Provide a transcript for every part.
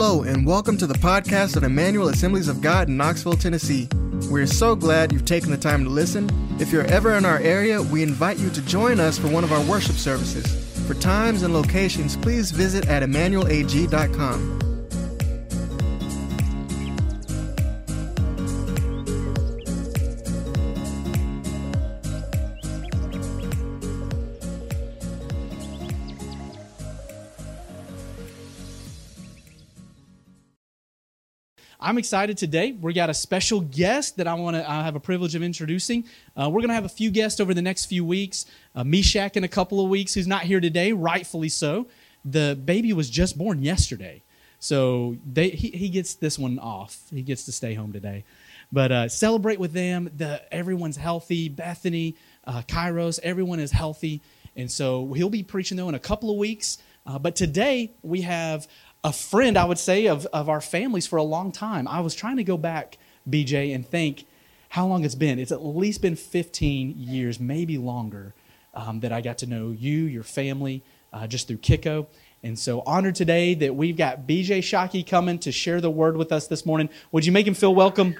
Hello, and welcome to the podcast of Emmanuel Assemblies of God in Knoxville, Tennessee. We're so glad you've taken the time to listen. If you're ever in our area, we invite you to join us for one of our worship services. For times and locations, please visit at emmanuelag.com. I'm excited today. We got a special guest that I want to. I have a privilege of introducing. Uh, we're going to have a few guests over the next few weeks. Uh, Meshach in a couple of weeks, who's not here today, rightfully so. The baby was just born yesterday, so they, he, he gets this one off. He gets to stay home today. But uh, celebrate with them. The everyone's healthy. Bethany, uh, Kairos, everyone is healthy, and so he'll be preaching though in a couple of weeks. Uh, but today we have a friend, I would say, of, of our families for a long time. I was trying to go back, BJ, and think how long it's been. It's at least been 15 years, maybe longer, um, that I got to know you, your family, uh, just through Kiko. And so honored today that we've got BJ Shockey coming to share the word with us this morning. Would you make him feel welcome?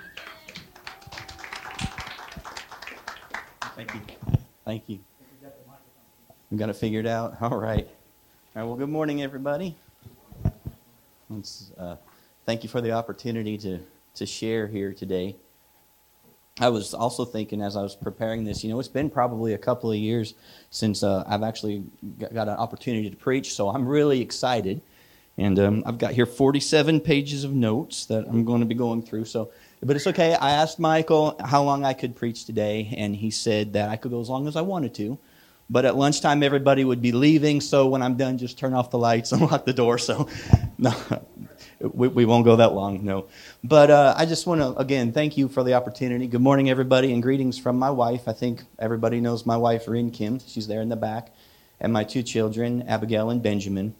Thank you. Thank you. We got it figured out. All right. All right. Well, good morning, everybody. Uh, thank you for the opportunity to, to share here today. I was also thinking as I was preparing this, you know, it's been probably a couple of years since uh, I've actually got, an opportunity to preach, so I'm really excited. And um, I've got here 47 pages of notes that I'm going to be going through. So, but it's okay. I asked Michael how long I could preach today, and he said that I could go as long as I wanted to. But at lunchtime, everybody would be leaving, so when I'm done, just turn off the lights and lock the door. So, no, we, we won't go that long, no. But uh, I just want to, again, thank you for the opportunity. Good morning, everybody, and greetings from my wife. I think everybody knows my wife, Rin Kim. She's there in the back. And my two children, Abigail and Benjamin.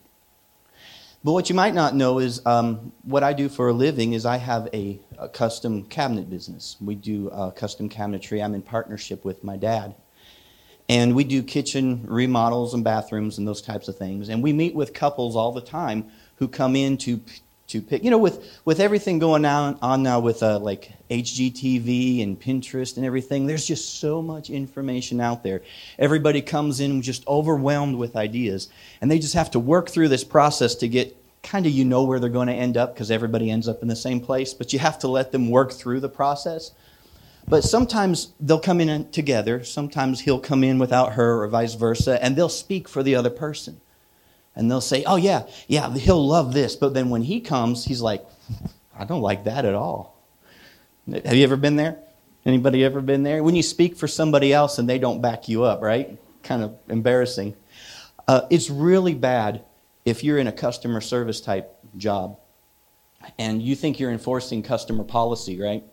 But what you might not know is um, what I do for a living is I have a, a custom cabinet business. We do uh, custom cabinetry. I'm in partnership with my dad. And we do kitchen remodels and bathrooms and those types of things. And we meet with couples all the time who come in to to pick. You know, with with everything going on on now with uh, like HGTV and Pinterest and everything, there's just so much information out there. Everybody comes in just overwhelmed with ideas, and they just have to work through this process to get kind of you know where they're going to end up because everybody ends up in the same place. But you have to let them work through the process. But sometimes they'll come in together. Sometimes he'll come in without her, or vice versa, and they'll speak for the other person. And they'll say, Oh, yeah, yeah, he'll love this. But then when he comes, he's like, I don't like that at all. Have you ever been there? Anybody ever been there? When you speak for somebody else and they don't back you up, right? Kind of embarrassing. Uh, it's really bad if you're in a customer service type job and you think you're enforcing customer policy, right?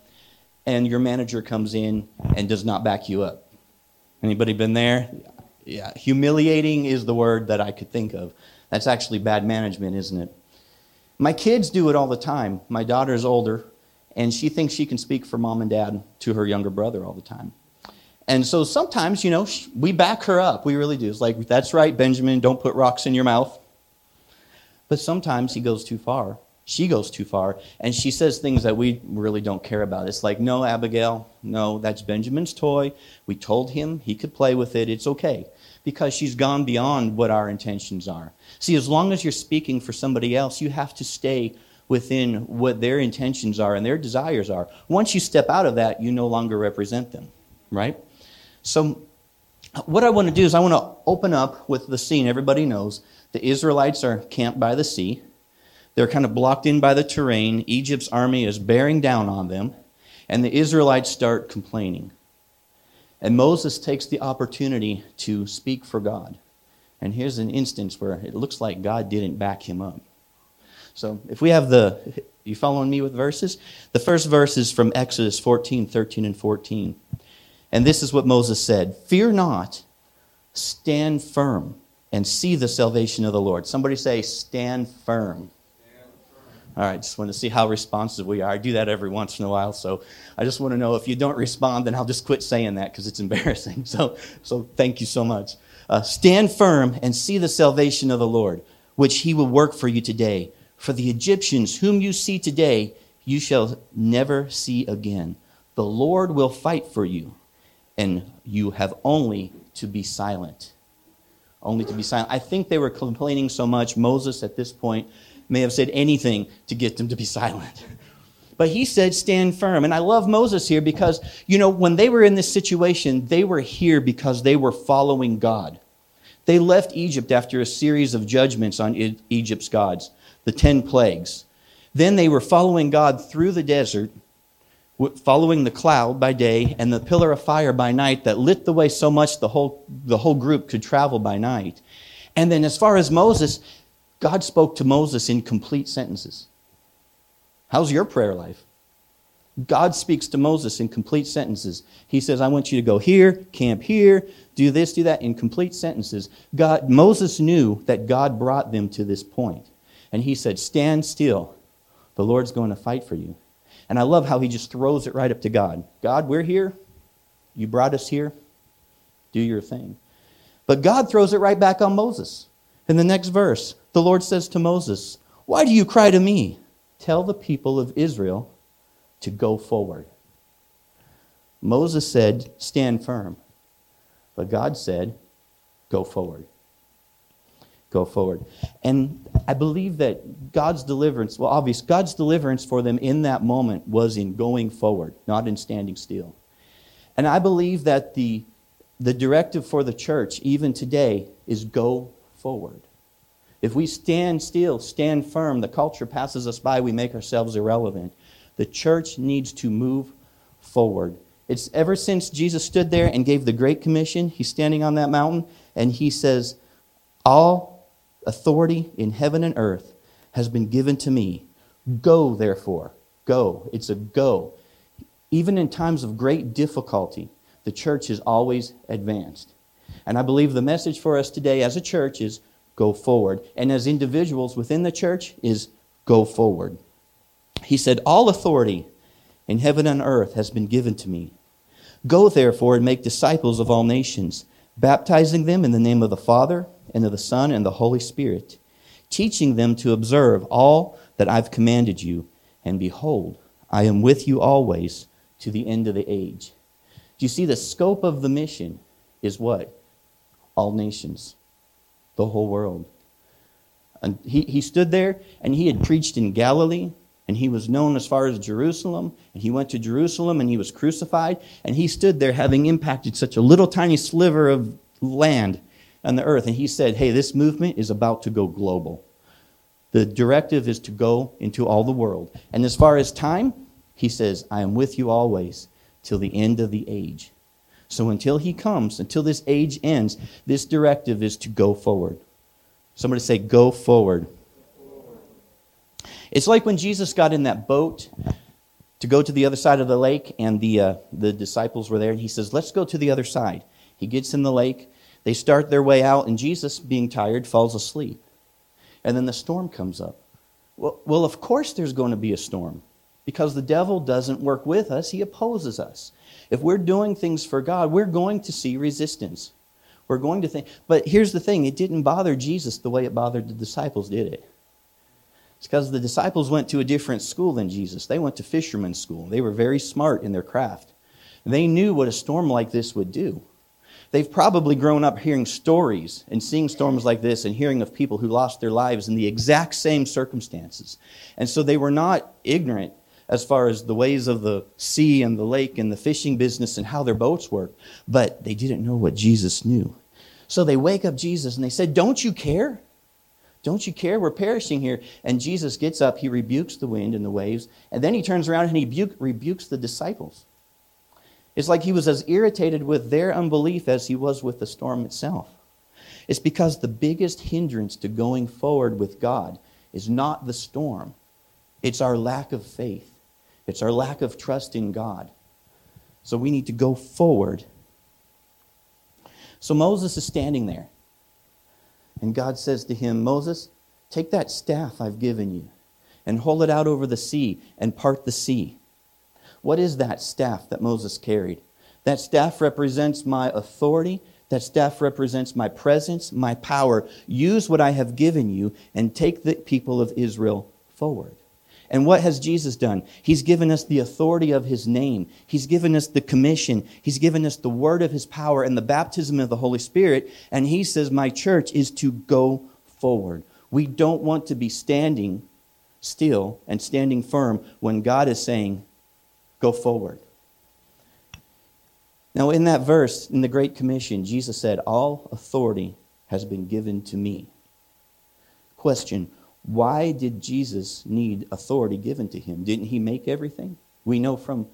And your manager comes in and does not back you up. Anybody been there? Yeah, humiliating is the word that I could think of. That's actually bad management, isn't it? My kids do it all the time. My daughter is older, and she thinks she can speak for mom and dad to her younger brother all the time. And so sometimes, you know, we back her up. We really do. It's like, that's right, Benjamin, don't put rocks in your mouth. But sometimes he goes too far she goes too far and she says things that we really don't care about. It's like, no, Abigail, no, that's Benjamin's toy. We told him he could play with it. It's okay. Because she's gone beyond what our intentions are. See, as long as you're speaking for somebody else, you have to stay within what their intentions are and their desires are. Once you step out of that, you no longer represent them, right? So, what I want to do is I want to open up with the scene everybody knows. The Israelites are camped by the sea. They're kind of blocked in by the terrain. Egypt's army is bearing down on them, and the Israelites start complaining. And Moses takes the opportunity to speak for God. And here's an instance where it looks like God didn't back him up. So if we have the, you following me with verses? The first verse is from Exodus 14, 13, and 14. And this is what Moses said Fear not, stand firm, and see the salvation of the Lord. Somebody say, Stand firm. All right, just want to see how responsive we are. I do that every once in a while, so I just want to know if you don't respond, then I'll just quit saying that because it's embarrassing. So, so thank you so much. Uh, stand firm and see the salvation of the Lord, which He will work for you today. For the Egyptians whom you see today, you shall never see again. The Lord will fight for you, and you have only to be silent. Only to be silent. I think they were complaining so much, Moses at this point may have said anything to get them to be silent. But he said, stand firm. And I love Moses here because, you know, when they were in this situation, they were here because they were following God. They left Egypt after a series of judgments on Egypt's gods, the 10 plagues. Then they were following God through the desert, following the cloud by day and the pillar of fire by night that lit the way so much the whole, the whole group could travel by night. And then, as far as Moses, God spoke to Moses in complete sentences. How's your prayer life? God speaks to Moses in complete sentences. He says, I want you to go here, camp here, do this, do that, in complete sentences. God, Moses knew that God brought them to this point. And he said, Stand still. The Lord's going to fight for you. And I love how he just throws it right up to God. God, we're here. You brought us here. Do your thing. But God throws it right back on Moses. In the next verse, the Lord says to Moses, Why do you cry to me? Tell the people of Israel to go forward. Moses said, Stand firm. But God said, Go forward. Go forward. And I believe that God's deliverance, well, obvious, God's deliverance for them in that moment was in going forward, not in standing still. And I believe that the, the directive for the church, even today, is go forward. If we stand still, stand firm, the culture passes us by, we make ourselves irrelevant. The church needs to move forward. It's ever since Jesus stood there and gave the Great Commission, he's standing on that mountain, and he says, All authority in heaven and earth has been given to me. Go, therefore. Go. It's a go. Even in times of great difficulty, the church is always advanced. And I believe the message for us today as a church is go forward. And as individuals within the church is go forward. He said, All authority in heaven and earth has been given to me. Go therefore and make disciples of all nations, baptizing them in the name of the Father, and of the Son, and the Holy Spirit, teaching them to observe all that I've commanded you. And behold, I am with you always to the end of the age. Do you see the scope of the mission is what? All nations the whole world. And he, he stood there and he had preached in Galilee and he was known as far as Jerusalem. And he went to Jerusalem and he was crucified. And he stood there having impacted such a little tiny sliver of land on the earth. And he said, Hey, this movement is about to go global. The directive is to go into all the world. And as far as time, he says, I am with you always till the end of the age. So until he comes, until this age ends, this directive is to go forward. Somebody say, Go forward. It's like when Jesus got in that boat to go to the other side of the lake, and the, uh, the disciples were there, and he says, Let's go to the other side. He gets in the lake, they start their way out, and Jesus, being tired, falls asleep. And then the storm comes up. Well, well, of course there's going to be a storm because the devil doesn't work with us, he opposes us. If we're doing things for God, we're going to see resistance. We're going to think. But here's the thing it didn't bother Jesus the way it bothered the disciples, did it? It's because the disciples went to a different school than Jesus. They went to fisherman's school. They were very smart in their craft. They knew what a storm like this would do. They've probably grown up hearing stories and seeing storms like this and hearing of people who lost their lives in the exact same circumstances. And so they were not ignorant as far as the ways of the sea and the lake and the fishing business and how their boats work, but they didn't know what Jesus knew. So they wake up Jesus and they said, Don't you care? Don't you care? We're perishing here. And Jesus gets up, he rebukes the wind and the waves, and then he turns around and he rebukes the disciples. It's like he was as irritated with their unbelief as he was with the storm itself. It's because the biggest hindrance to going forward with God is not the storm, it's our lack of faith. It's our lack of trust in God. So we need to go forward. So Moses is standing there. And God says to him, Moses, take that staff I've given you and hold it out over the sea and part the sea. What is that staff that Moses carried? That staff represents my authority. That staff represents my presence, my power. Use what I have given you and take the people of Israel forward. And what has Jesus done? He's given us the authority of his name. He's given us the commission. He's given us the word of his power and the baptism of the Holy Spirit. And he says, My church is to go forward. We don't want to be standing still and standing firm when God is saying, Go forward. Now, in that verse, in the Great Commission, Jesus said, All authority has been given to me. Question why did Jesus need authority given to him? Didn't he make everything? We know from,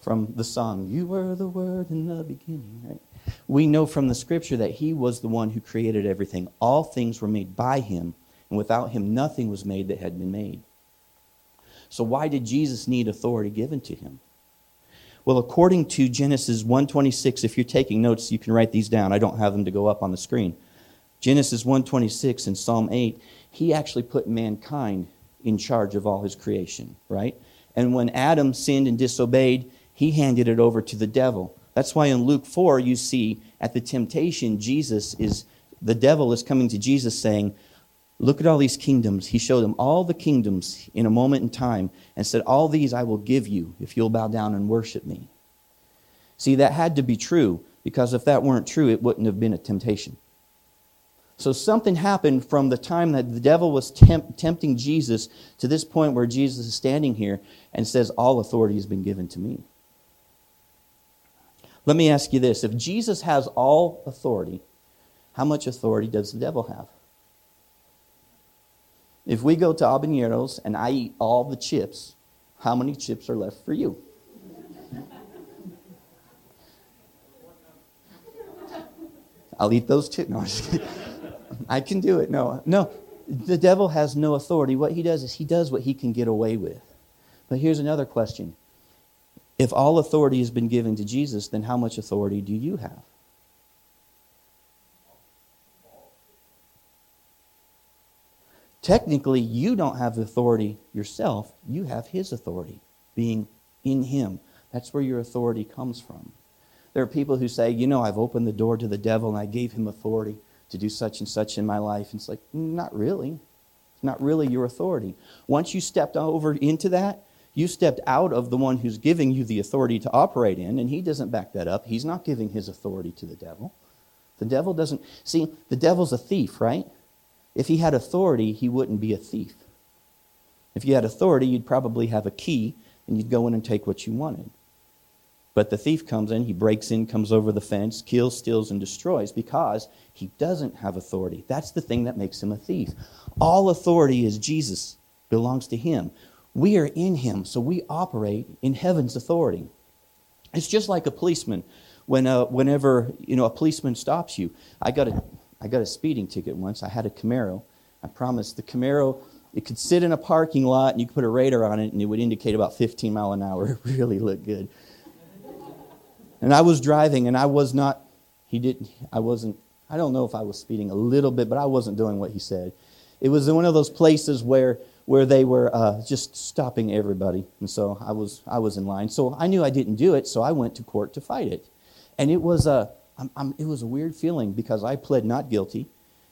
from the song, You were the Word in the beginning, right? We know from the scripture that he was the one who created everything. All things were made by him, and without him, nothing was made that had been made. So, why did Jesus need authority given to him? Well, according to Genesis 1:26, if you're taking notes, you can write these down. I don't have them to go up on the screen. Genesis 1:26 and Psalm 8, he actually put mankind in charge of all his creation, right? And when Adam sinned and disobeyed, he handed it over to the devil. That's why in Luke 4 you see at the temptation Jesus is the devil is coming to Jesus saying, "Look at all these kingdoms." He showed him all the kingdoms in a moment in time and said, "All these I will give you if you'll bow down and worship me." See, that had to be true because if that weren't true, it wouldn't have been a temptation. So something happened from the time that the devil was temp- tempting Jesus to this point where Jesus is standing here and says, All authority has been given to me. Let me ask you this if Jesus has all authority, how much authority does the devil have? If we go to Habaneros and I eat all the chips, how many chips are left for you? I'll eat those chips. No, I can do it. No, no. The devil has no authority. What he does is he does what he can get away with. But here's another question If all authority has been given to Jesus, then how much authority do you have? Technically, you don't have authority yourself, you have his authority, being in him. That's where your authority comes from. There are people who say, you know, I've opened the door to the devil and I gave him authority to do such and such in my life. And it's like, not really. It's not really your authority. Once you stepped over into that, you stepped out of the one who's giving you the authority to operate in, and he doesn't back that up. He's not giving his authority to the devil. The devil doesn't. See, the devil's a thief, right? If he had authority, he wouldn't be a thief. If you had authority, you'd probably have a key and you'd go in and take what you wanted. But the thief comes in, he breaks in, comes over the fence, kills, steals, and destroys because he doesn't have authority. That's the thing that makes him a thief. All authority is Jesus, belongs to him. We are in him, so we operate in heaven's authority. It's just like a policeman. When, uh, whenever you know a policeman stops you, I got a, I got a speeding ticket once. I had a Camaro. I promised the Camaro it could sit in a parking lot and you could put a radar on it and it would indicate about 15 mile an hour. It really looked good. And I was driving, and I was not, he didn't, I wasn't, I don't know if I was speeding a little bit, but I wasn't doing what he said. It was in one of those places where, where they were uh, just stopping everybody. And so I was, I was in line. So I knew I didn't do it, so I went to court to fight it. And it was a, I'm, I'm, it was a weird feeling because I pled not guilty.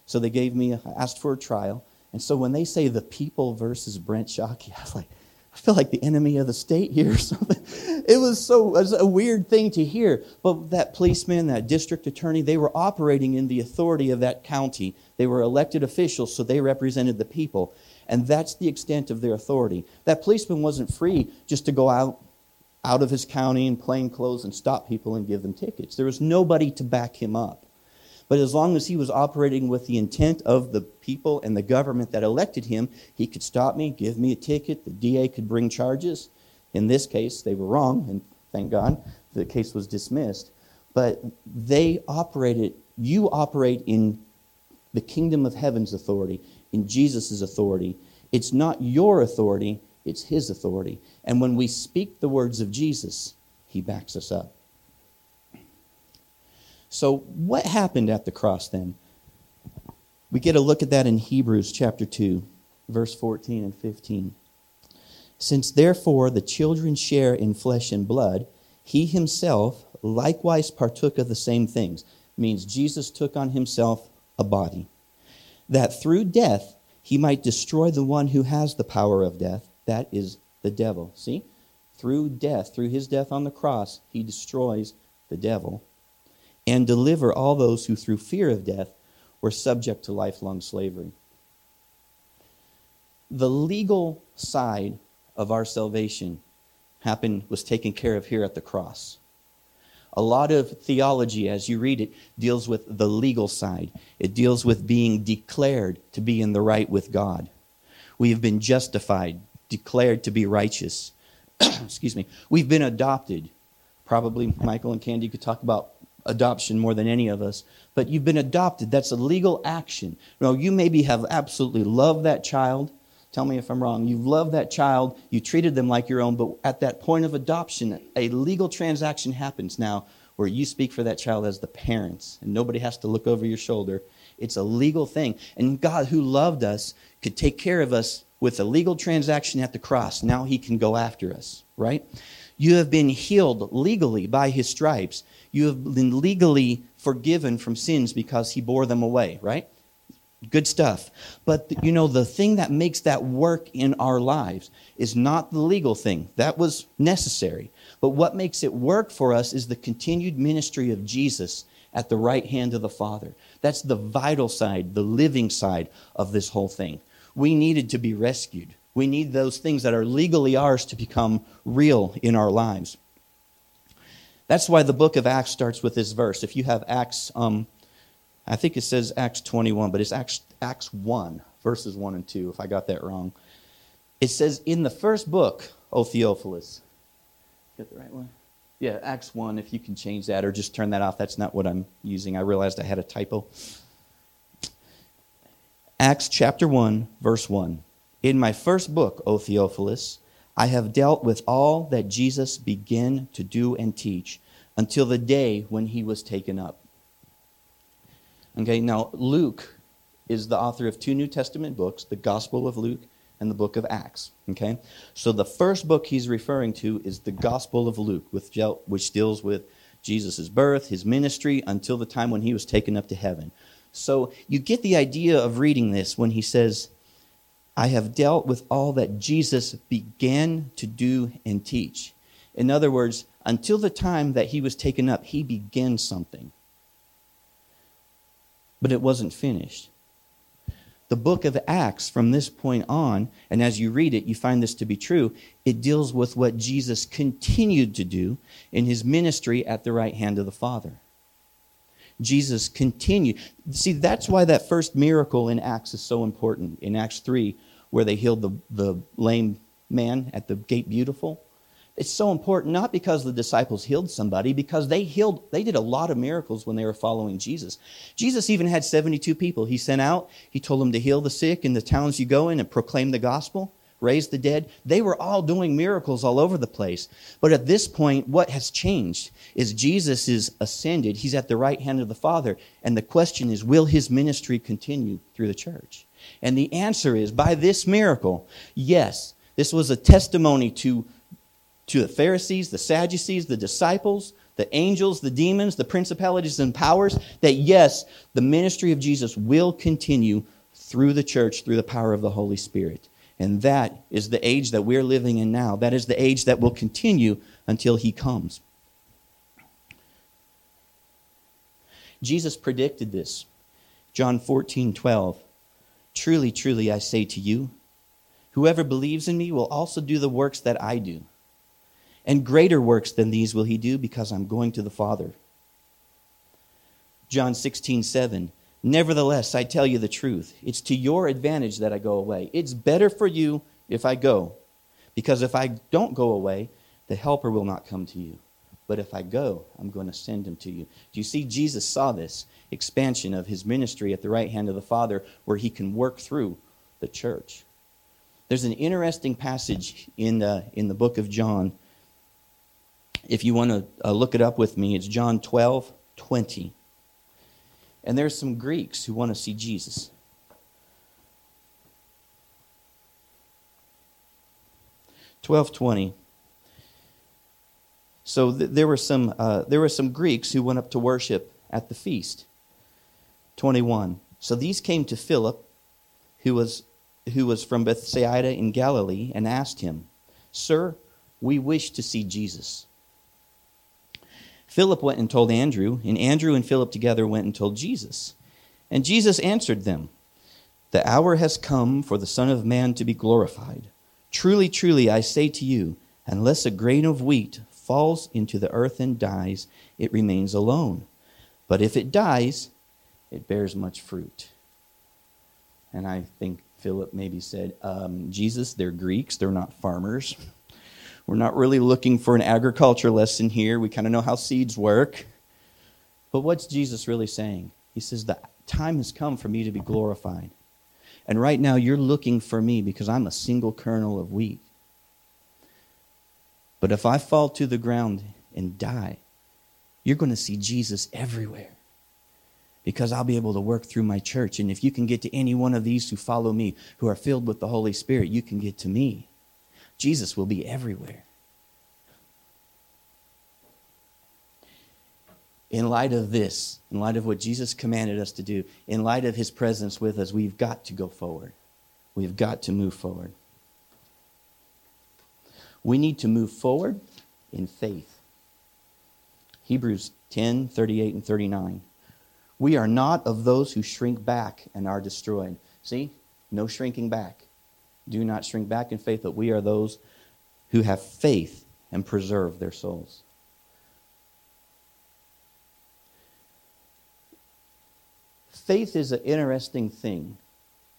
So they gave me, I asked for a trial. And so when they say the people versus Brent Shockey, I was like, I feel like the enemy of the state here or something. It was so it was a weird thing to hear. But that policeman, that district attorney, they were operating in the authority of that county. They were elected officials, so they represented the people. And that's the extent of their authority. That policeman wasn't free just to go out out of his county in plain clothes and stop people and give them tickets. There was nobody to back him up. But as long as he was operating with the intent of the people and the government that elected him, he could stop me, give me a ticket, the DA could bring charges. In this case, they were wrong, and thank God the case was dismissed. But they operated, you operate in the kingdom of heaven's authority, in Jesus' authority. It's not your authority, it's his authority. And when we speak the words of Jesus, he backs us up. So, what happened at the cross then? We get a look at that in Hebrews chapter 2, verse 14 and 15. Since therefore the children share in flesh and blood, he himself likewise partook of the same things. Means Jesus took on himself a body, that through death he might destroy the one who has the power of death, that is the devil. See? Through death, through his death on the cross, he destroys the devil and deliver all those who, through fear of death, were subject to lifelong slavery. The legal side of our salvation happened was taken care of here at the cross. A lot of theology, as you read it, deals with the legal side. It deals with being declared to be in the right with God. We have been justified, declared to be righteous. Excuse me. We've been adopted. Probably Michael and Candy could talk about adoption more than any of us, but you've been adopted. That's a legal action. Know, you maybe have absolutely loved that child. Tell me if I'm wrong. You've loved that child, you treated them like your own, but at that point of adoption, a legal transaction happens now where you speak for that child as the parents, and nobody has to look over your shoulder. It's a legal thing. And God, who loved us, could take care of us with a legal transaction at the cross. Now he can go after us, right? You have been healed legally by his stripes. You have been legally forgiven from sins because he bore them away, right? Good stuff. But you know, the thing that makes that work in our lives is not the legal thing. That was necessary. But what makes it work for us is the continued ministry of Jesus at the right hand of the Father. That's the vital side, the living side of this whole thing. We needed to be rescued. We need those things that are legally ours to become real in our lives. That's why the book of Acts starts with this verse. If you have Acts, um, I think it says Acts 21, but it's Acts, Acts 1, verses 1 and 2, if I got that wrong. It says, In the first book, O Theophilus. Get the right one? Yeah, Acts 1, if you can change that or just turn that off. That's not what I'm using. I realized I had a typo. Acts chapter 1, verse 1. In my first book, O Theophilus, I have dealt with all that Jesus began to do and teach until the day when he was taken up. Okay, now Luke is the author of two New Testament books, the Gospel of Luke and the book of Acts. Okay? So the first book he's referring to is the Gospel of Luke, which deals with Jesus' birth, his ministry, until the time when he was taken up to heaven. So you get the idea of reading this when he says, I have dealt with all that Jesus began to do and teach. In other words, until the time that he was taken up, he began something. But it wasn't finished. The book of Acts, from this point on, and as you read it, you find this to be true, it deals with what Jesus continued to do in his ministry at the right hand of the Father. Jesus continued. See, that's why that first miracle in Acts is so important. In Acts 3, where they healed the, the lame man at the gate beautiful. It's so important, not because the disciples healed somebody, because they healed, they did a lot of miracles when they were following Jesus. Jesus even had 72 people he sent out. He told them to heal the sick in the towns you go in and proclaim the gospel raise the dead. They were all doing miracles all over the place. But at this point, what has changed is Jesus is ascended. He's at the right hand of the Father. And the question is, will his ministry continue through the church? And the answer is, by this miracle, yes. This was a testimony to, to the Pharisees, the Sadducees, the disciples, the angels, the demons, the principalities and powers, that yes, the ministry of Jesus will continue through the church, through the power of the Holy Spirit. And that is the age that we're living in now. That is the age that will continue until he comes. Jesus predicted this. John 14, 12. Truly, truly, I say to you, whoever believes in me will also do the works that I do. And greater works than these will he do because I'm going to the Father. John 16, 7. Nevertheless, I tell you the truth. It's to your advantage that I go away. It's better for you if I go, because if I don't go away, the Helper will not come to you. But if I go, I'm going to send him to you. Do you see? Jesus saw this expansion of his ministry at the right hand of the Father where he can work through the church. There's an interesting passage in the, in the book of John. If you want to uh, look it up with me, it's John 12 20. And there's some Greeks who want to see Jesus. Twelve twenty. So th- there were some uh, there were some Greeks who went up to worship at the feast. Twenty one. So these came to Philip, who was who was from Bethsaida in Galilee and asked him, Sir, we wish to see Jesus. Philip went and told Andrew, and Andrew and Philip together went and told Jesus. And Jesus answered them, The hour has come for the Son of Man to be glorified. Truly, truly, I say to you, unless a grain of wheat falls into the earth and dies, it remains alone. But if it dies, it bears much fruit. And I think Philip maybe said, um, Jesus, they're Greeks, they're not farmers. We're not really looking for an agriculture lesson here. We kind of know how seeds work. But what's Jesus really saying? He says, The time has come for me to be glorified. And right now, you're looking for me because I'm a single kernel of wheat. But if I fall to the ground and die, you're going to see Jesus everywhere because I'll be able to work through my church. And if you can get to any one of these who follow me, who are filled with the Holy Spirit, you can get to me. Jesus will be everywhere. In light of this, in light of what Jesus commanded us to do, in light of his presence with us, we've got to go forward. We've got to move forward. We need to move forward in faith. Hebrews 10 38 and 39. We are not of those who shrink back and are destroyed. See? No shrinking back. Do not shrink back in faith, but we are those who have faith and preserve their souls. Faith is an interesting thing.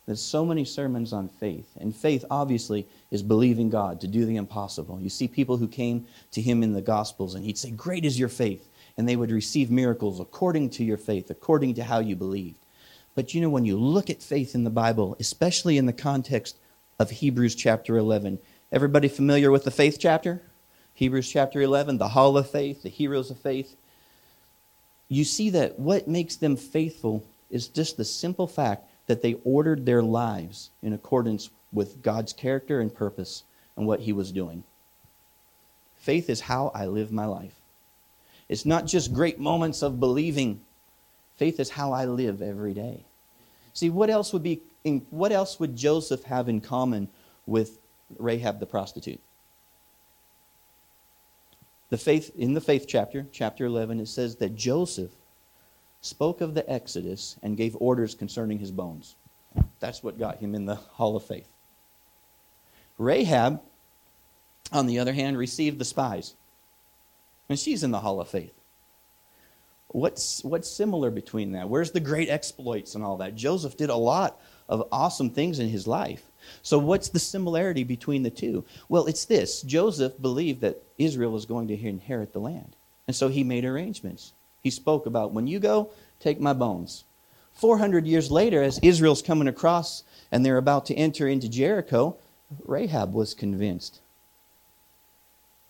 There's so many sermons on faith. And faith, obviously, is believing God to do the impossible. You see people who came to him in the Gospels, and he'd say, Great is your faith. And they would receive miracles according to your faith, according to how you believed. But you know, when you look at faith in the Bible, especially in the context of Hebrews chapter 11. Everybody familiar with the faith chapter? Hebrews chapter 11, the hall of faith, the heroes of faith. You see that what makes them faithful is just the simple fact that they ordered their lives in accordance with God's character and purpose and what He was doing. Faith is how I live my life. It's not just great moments of believing. Faith is how I live every day. See, what else would be in, what else would Joseph have in common with Rahab the prostitute? The faith in the faith chapter, chapter 11, it says that Joseph spoke of the Exodus and gave orders concerning his bones. That's what got him in the hall of faith. Rahab, on the other hand, received the spies. And she's in the hall of faith. What's, what's similar between that? Where's the great exploits and all that? Joseph did a lot of awesome things in his life. So, what's the similarity between the two? Well, it's this Joseph believed that Israel was going to inherit the land. And so he made arrangements. He spoke about, when you go, take my bones. 400 years later, as Israel's coming across and they're about to enter into Jericho, Rahab was convinced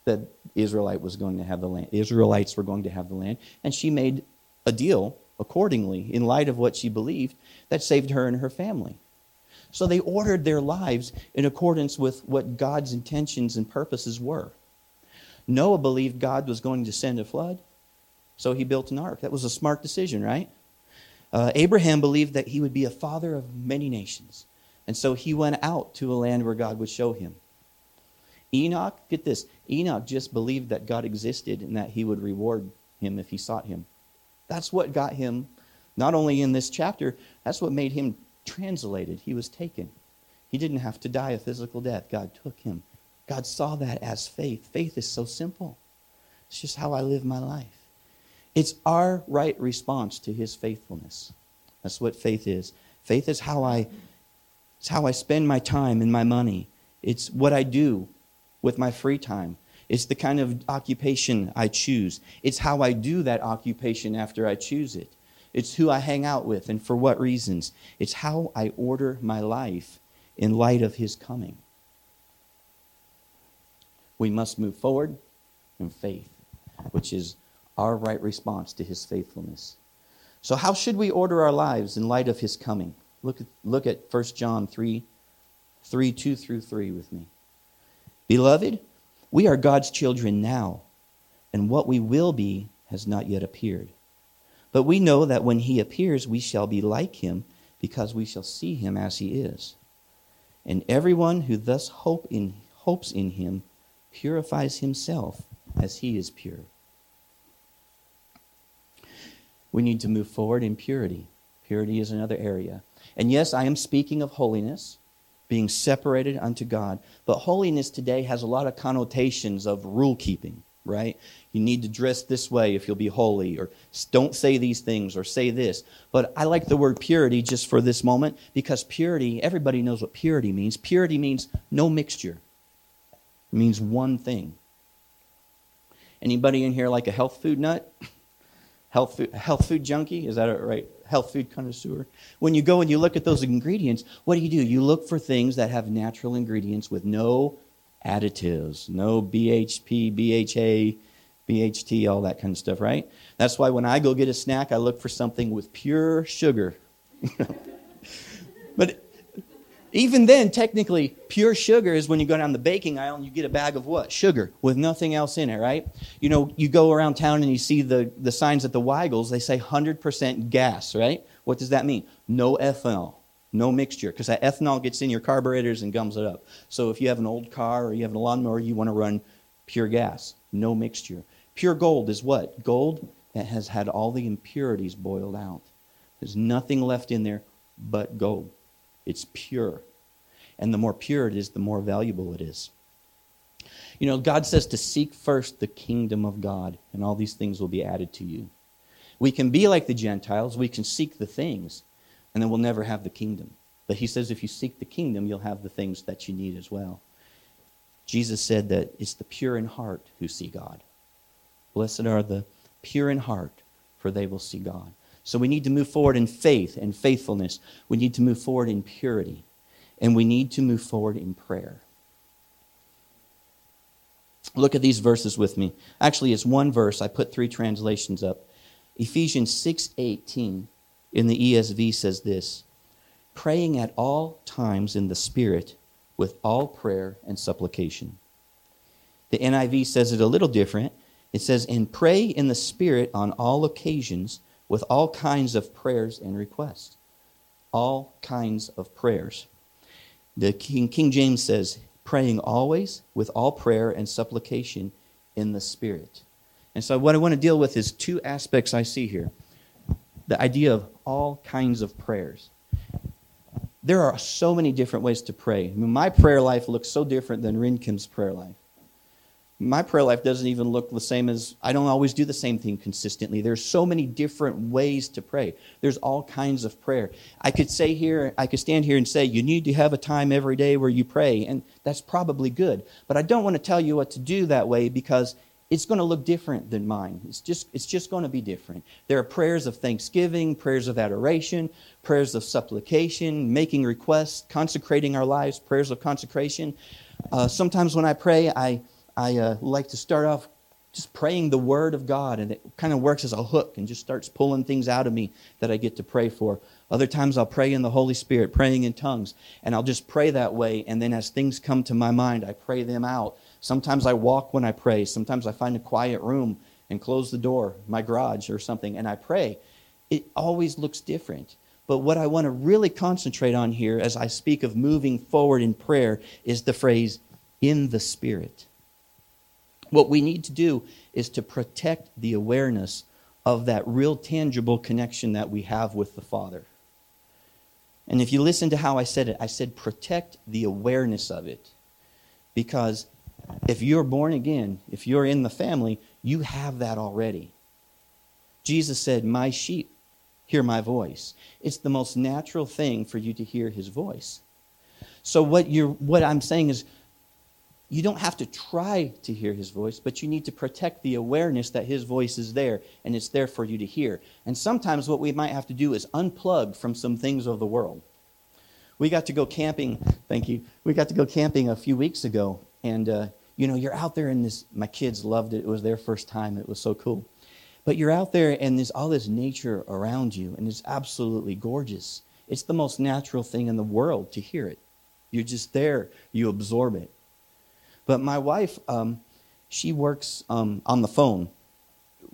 that Israelite was going to have the land. Israelites were going to have the land, and she made a deal accordingly in light of what she believed that saved her and her family. So they ordered their lives in accordance with what God's intentions and purposes were. Noah believed God was going to send a flood, so he built an ark. That was a smart decision, right? Uh, Abraham believed that he would be a father of many nations, and so he went out to a land where God would show him. Enoch, get this, Enoch just believed that God existed and that he would reward him if he sought him. That's what got him, not only in this chapter, that's what made him translated. He was taken. He didn't have to die a physical death. God took him. God saw that as faith. Faith is so simple. It's just how I live my life. It's our right response to his faithfulness. That's what faith is. Faith is how I it's how I spend my time and my money. It's what I do with my free time. It's the kind of occupation I choose. It's how I do that occupation after I choose it. It's who I hang out with and for what reasons. It's how I order my life in light of His coming. We must move forward in faith, which is our right response to His faithfulness. So, how should we order our lives in light of His coming? Look at, look at 1 John 3 3 2 through 3 with me. Beloved, we are God's children now, and what we will be has not yet appeared. But we know that when he appears, we shall be like him, because we shall see him as he is. And everyone who thus hope in, hopes in him purifies himself as he is pure. We need to move forward in purity. Purity is another area. And yes, I am speaking of holiness, being separated unto God. But holiness today has a lot of connotations of rule keeping, right? You need to dress this way if you'll be holy, or don't say these things, or say this. But I like the word purity just for this moment because purity, everybody knows what purity means. Purity means no mixture, it means one thing. Anybody in here like a health food nut? Health food, health food junkie? Is that right? Health food connoisseur? When you go and you look at those ingredients, what do you do? You look for things that have natural ingredients with no additives, no BHP, BHA, BHT, all that kind of stuff, right? That's why when I go get a snack, I look for something with pure sugar. but even then, technically, pure sugar is when you go down the baking aisle and you get a bag of what? Sugar with nothing else in it, right? You know, you go around town and you see the, the signs at the Weigels, they say 100% gas, right? What does that mean? No ethanol, no mixture, because that ethanol gets in your carburetors and gums it up. So if you have an old car or you have a lawnmower, you want to run pure gas, no mixture. Pure gold is what? Gold that has had all the impurities boiled out. There's nothing left in there but gold. It's pure. And the more pure it is, the more valuable it is. You know, God says to seek first the kingdom of God, and all these things will be added to you. We can be like the Gentiles, we can seek the things, and then we'll never have the kingdom. But he says if you seek the kingdom, you'll have the things that you need as well. Jesus said that it's the pure in heart who see God. Blessed are the pure in heart, for they will see God. So we need to move forward in faith and faithfulness. We need to move forward in purity. And we need to move forward in prayer. Look at these verses with me. Actually, it's one verse. I put three translations up. Ephesians 6:18 in the ESV says this: praying at all times in the spirit with all prayer and supplication. The NIV says it a little different. It says, "And pray in the spirit on all occasions with all kinds of prayers and requests. All kinds of prayers. The King, King James says, praying always with all prayer and supplication in the Spirit. And so, what I want to deal with is two aspects I see here the idea of all kinds of prayers. There are so many different ways to pray. I mean, my prayer life looks so different than Rin Kim's prayer life my prayer life doesn't even look the same as I don't always do the same thing consistently. There's so many different ways to pray. There's all kinds of prayer. I could say here, I could stand here and say, you need to have a time every day where you pray, and that's probably good. But I don't want to tell you what to do that way because it's going to look different than mine. It's just, it's just going to be different. There are prayers of thanksgiving, prayers of adoration, prayers of supplication, making requests, consecrating our lives, prayers of consecration. Uh, sometimes when I pray, I I uh, like to start off just praying the word of God, and it kind of works as a hook and just starts pulling things out of me that I get to pray for. Other times I'll pray in the Holy Spirit, praying in tongues, and I'll just pray that way, and then as things come to my mind, I pray them out. Sometimes I walk when I pray, sometimes I find a quiet room and close the door, my garage or something, and I pray. It always looks different. But what I want to really concentrate on here as I speak of moving forward in prayer is the phrase, in the Spirit. What we need to do is to protect the awareness of that real tangible connection that we have with the Father. And if you listen to how I said it, I said protect the awareness of it. Because if you're born again, if you're in the family, you have that already. Jesus said, My sheep hear my voice. It's the most natural thing for you to hear his voice. So what you're what I'm saying is you don't have to try to hear his voice, but you need to protect the awareness that his voice is there and it's there for you to hear. And sometimes what we might have to do is unplug from some things of the world. We got to go camping, thank you. We got to go camping a few weeks ago, and uh, you know, you're out there in this, my kids loved it. It was their first time, it was so cool. But you're out there and there's all this nature around you, and it's absolutely gorgeous. It's the most natural thing in the world to hear it. You're just there, you absorb it. But my wife, um, she works um, on the phone.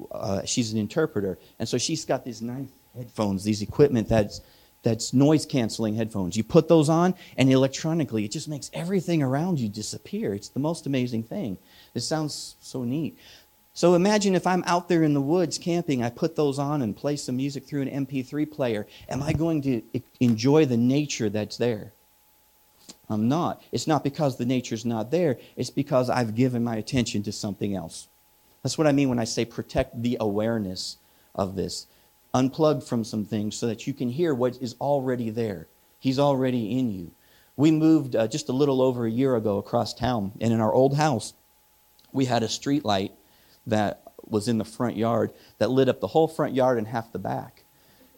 Uh, she's an interpreter, and so she's got these nice headphones, these equipment that's that's noise canceling headphones. You put those on, and electronically, it just makes everything around you disappear. It's the most amazing thing. It sounds so neat. So imagine if I'm out there in the woods camping, I put those on and play some music through an MP3 player. Am I going to enjoy the nature that's there? I'm not. It's not because the nature's not there, it's because I've given my attention to something else. That's what I mean when I say protect the awareness of this. Unplug from some things so that you can hear what is already there. He's already in you. We moved uh, just a little over a year ago across town, and in our old house, we had a street light that was in the front yard that lit up the whole front yard and half the back.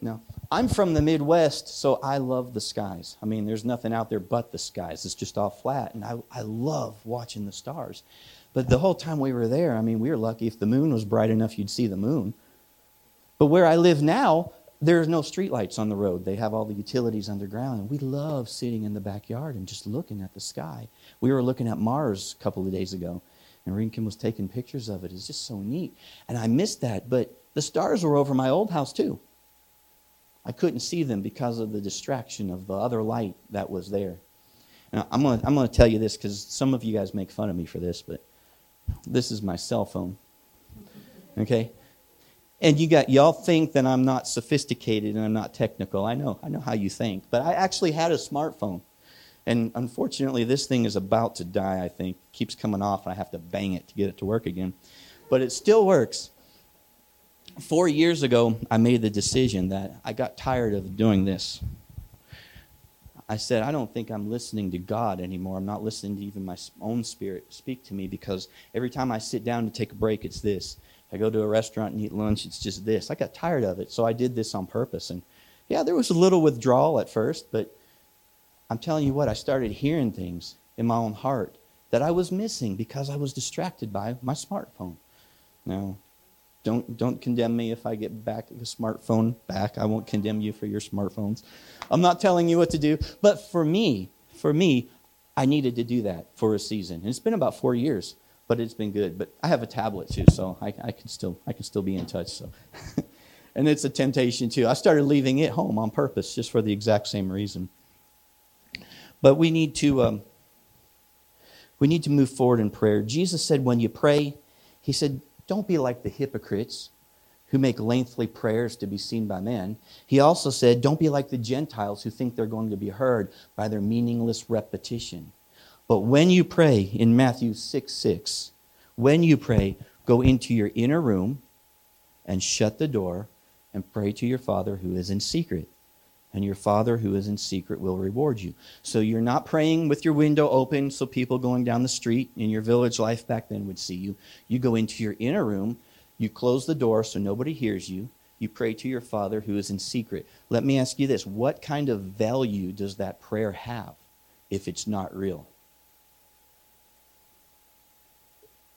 Now, I'm from the Midwest, so I love the skies. I mean, there's nothing out there but the skies. It's just all flat, and I, I love watching the stars. But the whole time we were there, I mean, we were lucky if the moon was bright enough, you'd see the moon. But where I live now, there's no streetlights on the road. They have all the utilities underground. And we love sitting in the backyard and just looking at the sky. We were looking at Mars a couple of days ago, and Rin Kim was taking pictures of it. It's just so neat. And I missed that, but the stars were over my old house too. I couldn't see them because of the distraction of the other light that was there. Now, I'm going to I'm going to tell you this because some of you guys make fun of me for this, but this is my cell phone. Okay? And you got y'all think that I'm not sophisticated and I'm not technical. I know. I know how you think. But I actually had a smartphone. And unfortunately, this thing is about to die, I think. It keeps coming off, and I have to bang it to get it to work again. But it still works. Four years ago, I made the decision that I got tired of doing this. I said, I don't think I'm listening to God anymore. I'm not listening to even my own spirit speak to me because every time I sit down to take a break, it's this. I go to a restaurant and eat lunch, it's just this. I got tired of it, so I did this on purpose. And yeah, there was a little withdrawal at first, but I'm telling you what, I started hearing things in my own heart that I was missing because I was distracted by my smartphone. Now, don't don't condemn me if I get back the smartphone back. I won't condemn you for your smartphones. I'm not telling you what to do, but for me, for me, I needed to do that for a season. And it's been about four years, but it's been good. But I have a tablet too, so I, I can still I can still be in touch. So, and it's a temptation too. I started leaving it home on purpose, just for the exact same reason. But we need to um, we need to move forward in prayer. Jesus said, when you pray, he said, don't be like the hypocrites who make lengthy prayers to be seen by men. He also said, Don't be like the Gentiles who think they're going to be heard by their meaningless repetition. But when you pray, in Matthew 6 6, when you pray, go into your inner room and shut the door and pray to your Father who is in secret and your Father who is in secret will reward you. So you're not praying with your window open so people going down the street in your village life back then would see you. You go into your inner room, you close the door so nobody hears you. You pray to your Father who is in secret. Let me ask you this what kind of value does that prayer have if it's not real?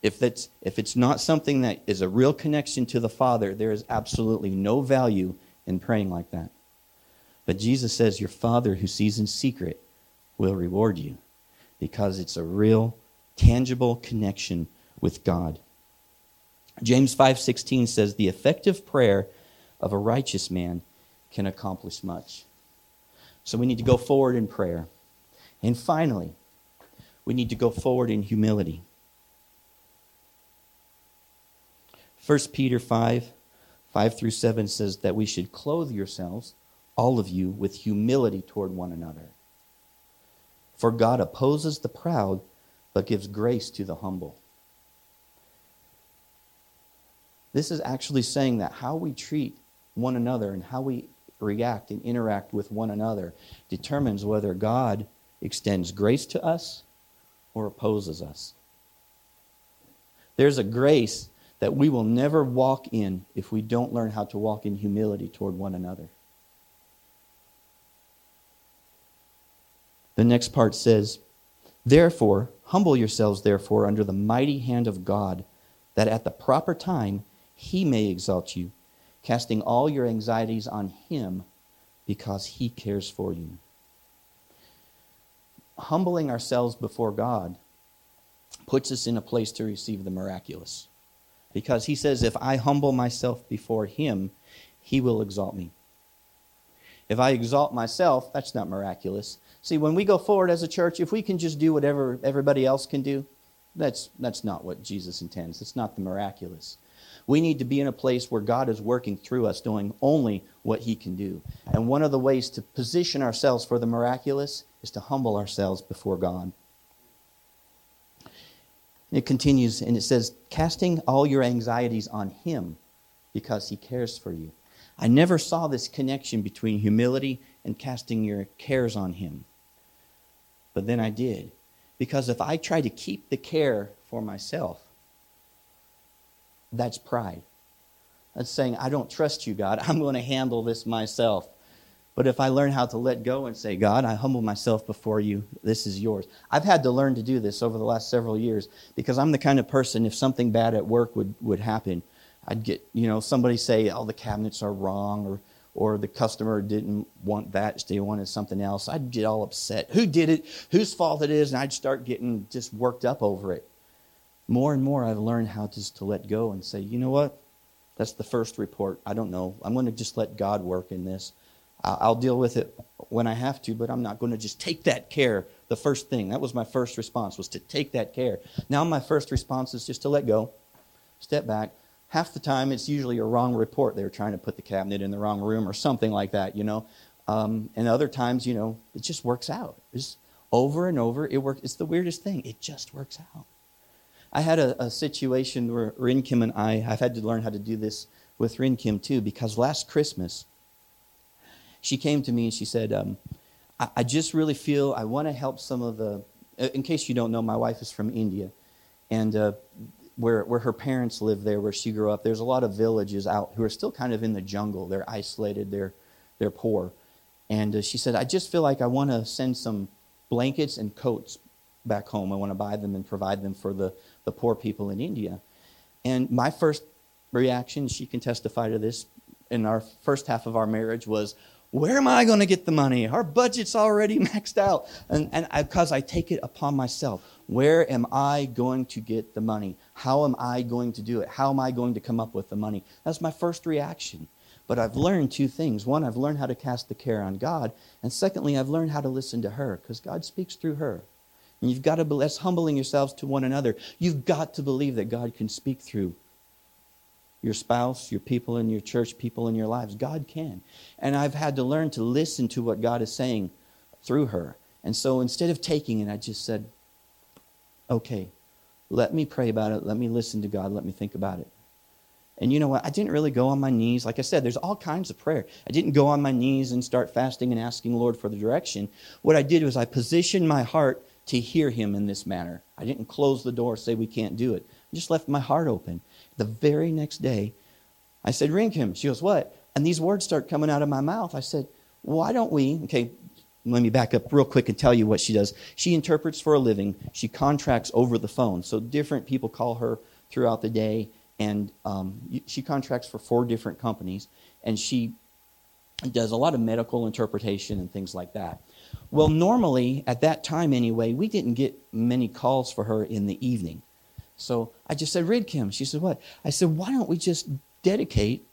If, that's, if it's not something that is a real connection to the Father, there is absolutely no value in praying like that. But Jesus says, Your Father who sees in secret will reward you because it's a real, tangible connection with God. James 5:16 says the effective prayer of a righteous man can accomplish much. So we need to go forward in prayer. And finally, we need to go forward in humility. 1 Peter 5 5 through 7 says that we should clothe yourselves all of you, with humility toward one another. For God opposes the proud, but gives grace to the humble. This is actually saying that how we treat one another and how we react and interact with one another determines whether God extends grace to us or opposes us. There's a grace that we will never walk in if we don't learn how to walk in humility toward one another. The next part says, Therefore, humble yourselves, therefore, under the mighty hand of God, that at the proper time he may exalt you, casting all your anxieties on him because he cares for you. Humbling ourselves before God puts us in a place to receive the miraculous. Because he says, If I humble myself before him, he will exalt me. If I exalt myself, that's not miraculous. See, when we go forward as a church, if we can just do whatever everybody else can do, that's, that's not what Jesus intends. It's not the miraculous. We need to be in a place where God is working through us, doing only what He can do. And one of the ways to position ourselves for the miraculous is to humble ourselves before God. It continues and it says, casting all your anxieties on Him because He cares for you. I never saw this connection between humility and casting your cares on Him. But then I did. Because if I try to keep the care for myself, that's pride. That's saying, I don't trust you, God. I'm going to handle this myself. But if I learn how to let go and say, God, I humble myself before you, this is yours. I've had to learn to do this over the last several years because I'm the kind of person, if something bad at work would, would happen, I'd get, you know, somebody say, oh, the cabinets are wrong or, or the customer didn't want that, they wanted something else. I'd get all upset. Who did it? Whose fault it is? And I'd start getting just worked up over it more and more I've learned how just to let go and say, you know what? That's the first report. I don't know. I'm going to just let God work in this. I'll deal with it when I have to, but I'm not going to just take that care. The first thing that was my first response was to take that care. Now my first response is just to let go, step back. Half the time it's usually a wrong report. They were trying to put the cabinet in the wrong room or something like that, you know. Um, and other times, you know, it just works out. It's over and over. It works. It's the weirdest thing. It just works out. I had a, a situation where Rin Kim and I, I've had to learn how to do this with Rin Kim too, because last Christmas, she came to me and she said, um, I, I, just really feel I want to help some of the, uh, in case you don't know, my wife is from India. And uh, where, where her parents live there, where she grew up, there's a lot of villages out who are still kind of in the jungle. They're isolated, they're, they're poor. And uh, she said, I just feel like I want to send some blankets and coats back home. I want to buy them and provide them for the, the poor people in India. And my first reaction, she can testify to this, in our first half of our marriage was, where am I going to get the money? Our budget's already maxed out. And, and because I, I take it upon myself, where am I going to get the money? How am I going to do it? How am I going to come up with the money? That's my first reaction. But I've learned two things. One, I've learned how to cast the care on God. And secondly, I've learned how to listen to her because God speaks through her. And you've got to, that's humbling yourselves to one another. You've got to believe that God can speak through your spouse, your people in your church, people in your lives. God can. And I've had to learn to listen to what God is saying through her. And so instead of taking it, I just said, okay, let me pray about it. Let me listen to God. Let me think about it. And you know what? I didn't really go on my knees. Like I said, there's all kinds of prayer. I didn't go on my knees and start fasting and asking Lord for the direction. What I did was I positioned my heart to hear him in this manner. I didn't close the door, say we can't do it. I just left my heart open. The very next day, I said, Rin Kim. She goes, What? And these words start coming out of my mouth. I said, Why don't we? Okay, let me back up real quick and tell you what she does. She interprets for a living, she contracts over the phone. So different people call her throughout the day, and um, she contracts for four different companies, and she does a lot of medical interpretation and things like that. Well, normally, at that time anyway, we didn't get many calls for her in the evening. So I just said, Rin Kim. She said, What? I said, Why don't we just dedicate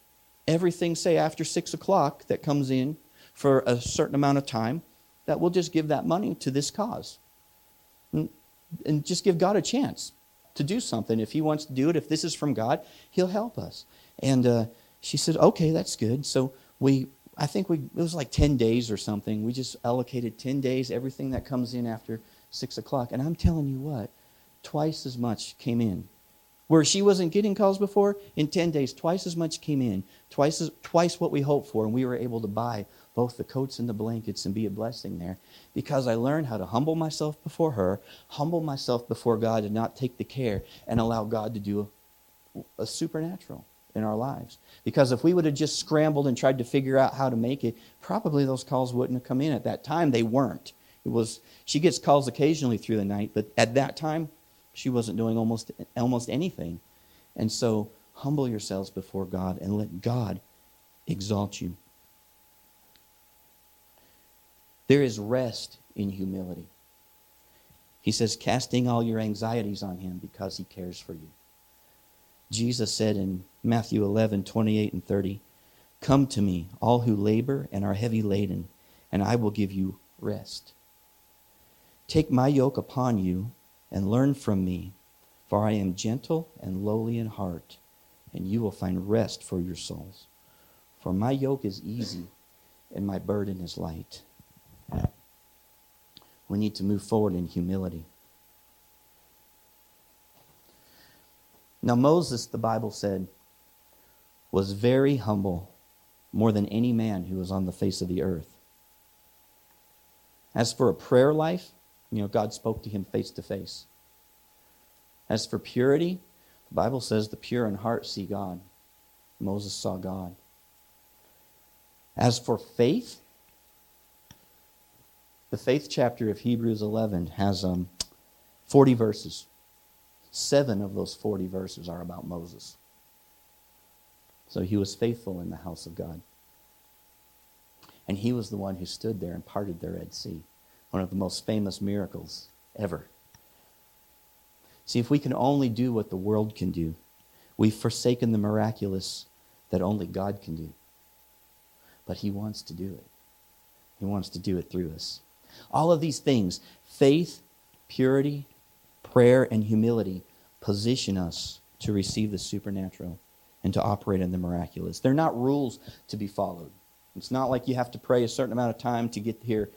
everything, say, after 6 o'clock that comes in for a certain amount of time, that we'll just give that money to this cause? And, just give God a chance to do something. If He wants to do it, if this is from God, He'll help us. And uh, she said, Okay, that's good. So we I think we, it was like 10 days or something. We just allocated 10 days, everything that comes in after 6 o'clock. And I'm telling you what, twice as much came in. Where she wasn't getting calls before, in 10 days, twice as much came in, twice, as, twice what we hoped for. And we were able to buy both the coats and the blankets and be a blessing there because I learned how to humble myself before her, humble myself before God, and not take the care and allow God to do a, a supernatural in our lives. Because if we would have just scrambled and tried to figure out how to make it, probably those calls wouldn't have come in. At that time, they weren't. It was she gets calls occasionally through the night, but at that time, she wasn't doing almost almost anything. And so, humble yourselves before God and let God exalt you. There is rest in humility. He says, casting all your anxieties on him because he cares for you. Jesus said in Matthew 11, 28 and 30, Come to me, all who labor and are heavy laden, and I will give you rest. Take my yoke upon you and learn from me, for I am gentle and lowly in heart, and you will find rest for your souls. For my yoke is easy and my burden is light. We need to move forward in humility. Now, Moses, the Bible said, was very humble, more than any man who was on the face of the earth. As for a prayer life, you know, God spoke to him face to face. As for purity, the Bible says the pure in heart see God. Moses saw God. As for faith, the faith chapter of Hebrews 11 has um, 40 verses. Seven of those 40 verses are about Moses. So he was faithful in the house of God. And he was the one who stood there and parted the Red Sea, one of the most famous miracles ever. See, if we can only do what the world can do, we've forsaken the miraculous that only God can do. But he wants to do it. He wants to do it through us. All of these things faith, purity, prayer, and humility position us to receive the supernatural and to operate in the miraculous. They're not rules to be followed. It's not like you have to pray a certain amount of time to get here.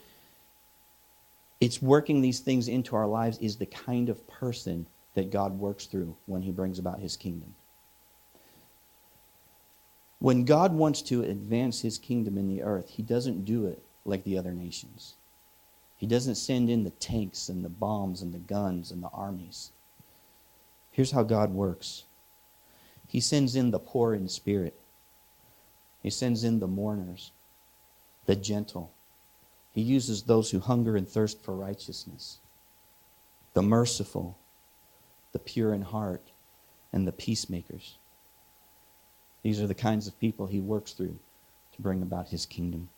It's working these things into our lives is the kind of person that God works through when he brings about his kingdom. When God wants to advance his kingdom in the earth, he doesn't do it like the other nations. He doesn't send in the tanks and the bombs and the guns and the armies. Here's how God works He sends in the poor in spirit, He sends in the mourners, the gentle. He uses those who hunger and thirst for righteousness, the merciful, the pure in heart, and the peacemakers. These are the kinds of people He works through to bring about His kingdom.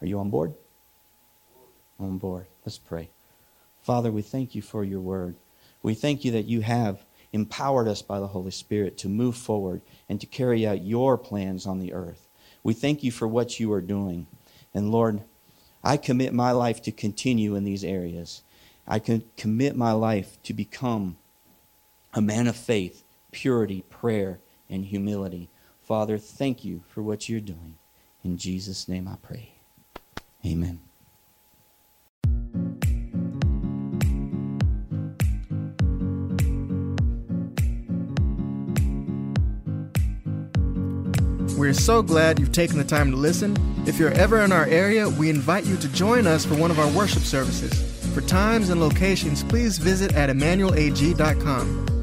Are you on board? On board. Let's pray. Father, we thank you for your word. We thank you that you have empowered us by the Holy Spirit to move forward and to carry out your plans on the earth. We thank you for what you are doing. And Lord, I commit my life to continue in these areas. I can commit my life to become a man of faith, purity, prayer, and humility. Father, thank you for what you're doing. In Jesus' name I pray. Amen. So glad you've taken the time to listen. If you're ever in our area, we invite you to join us for one of our worship services. For times and locations, please visit at emmanuelag.com.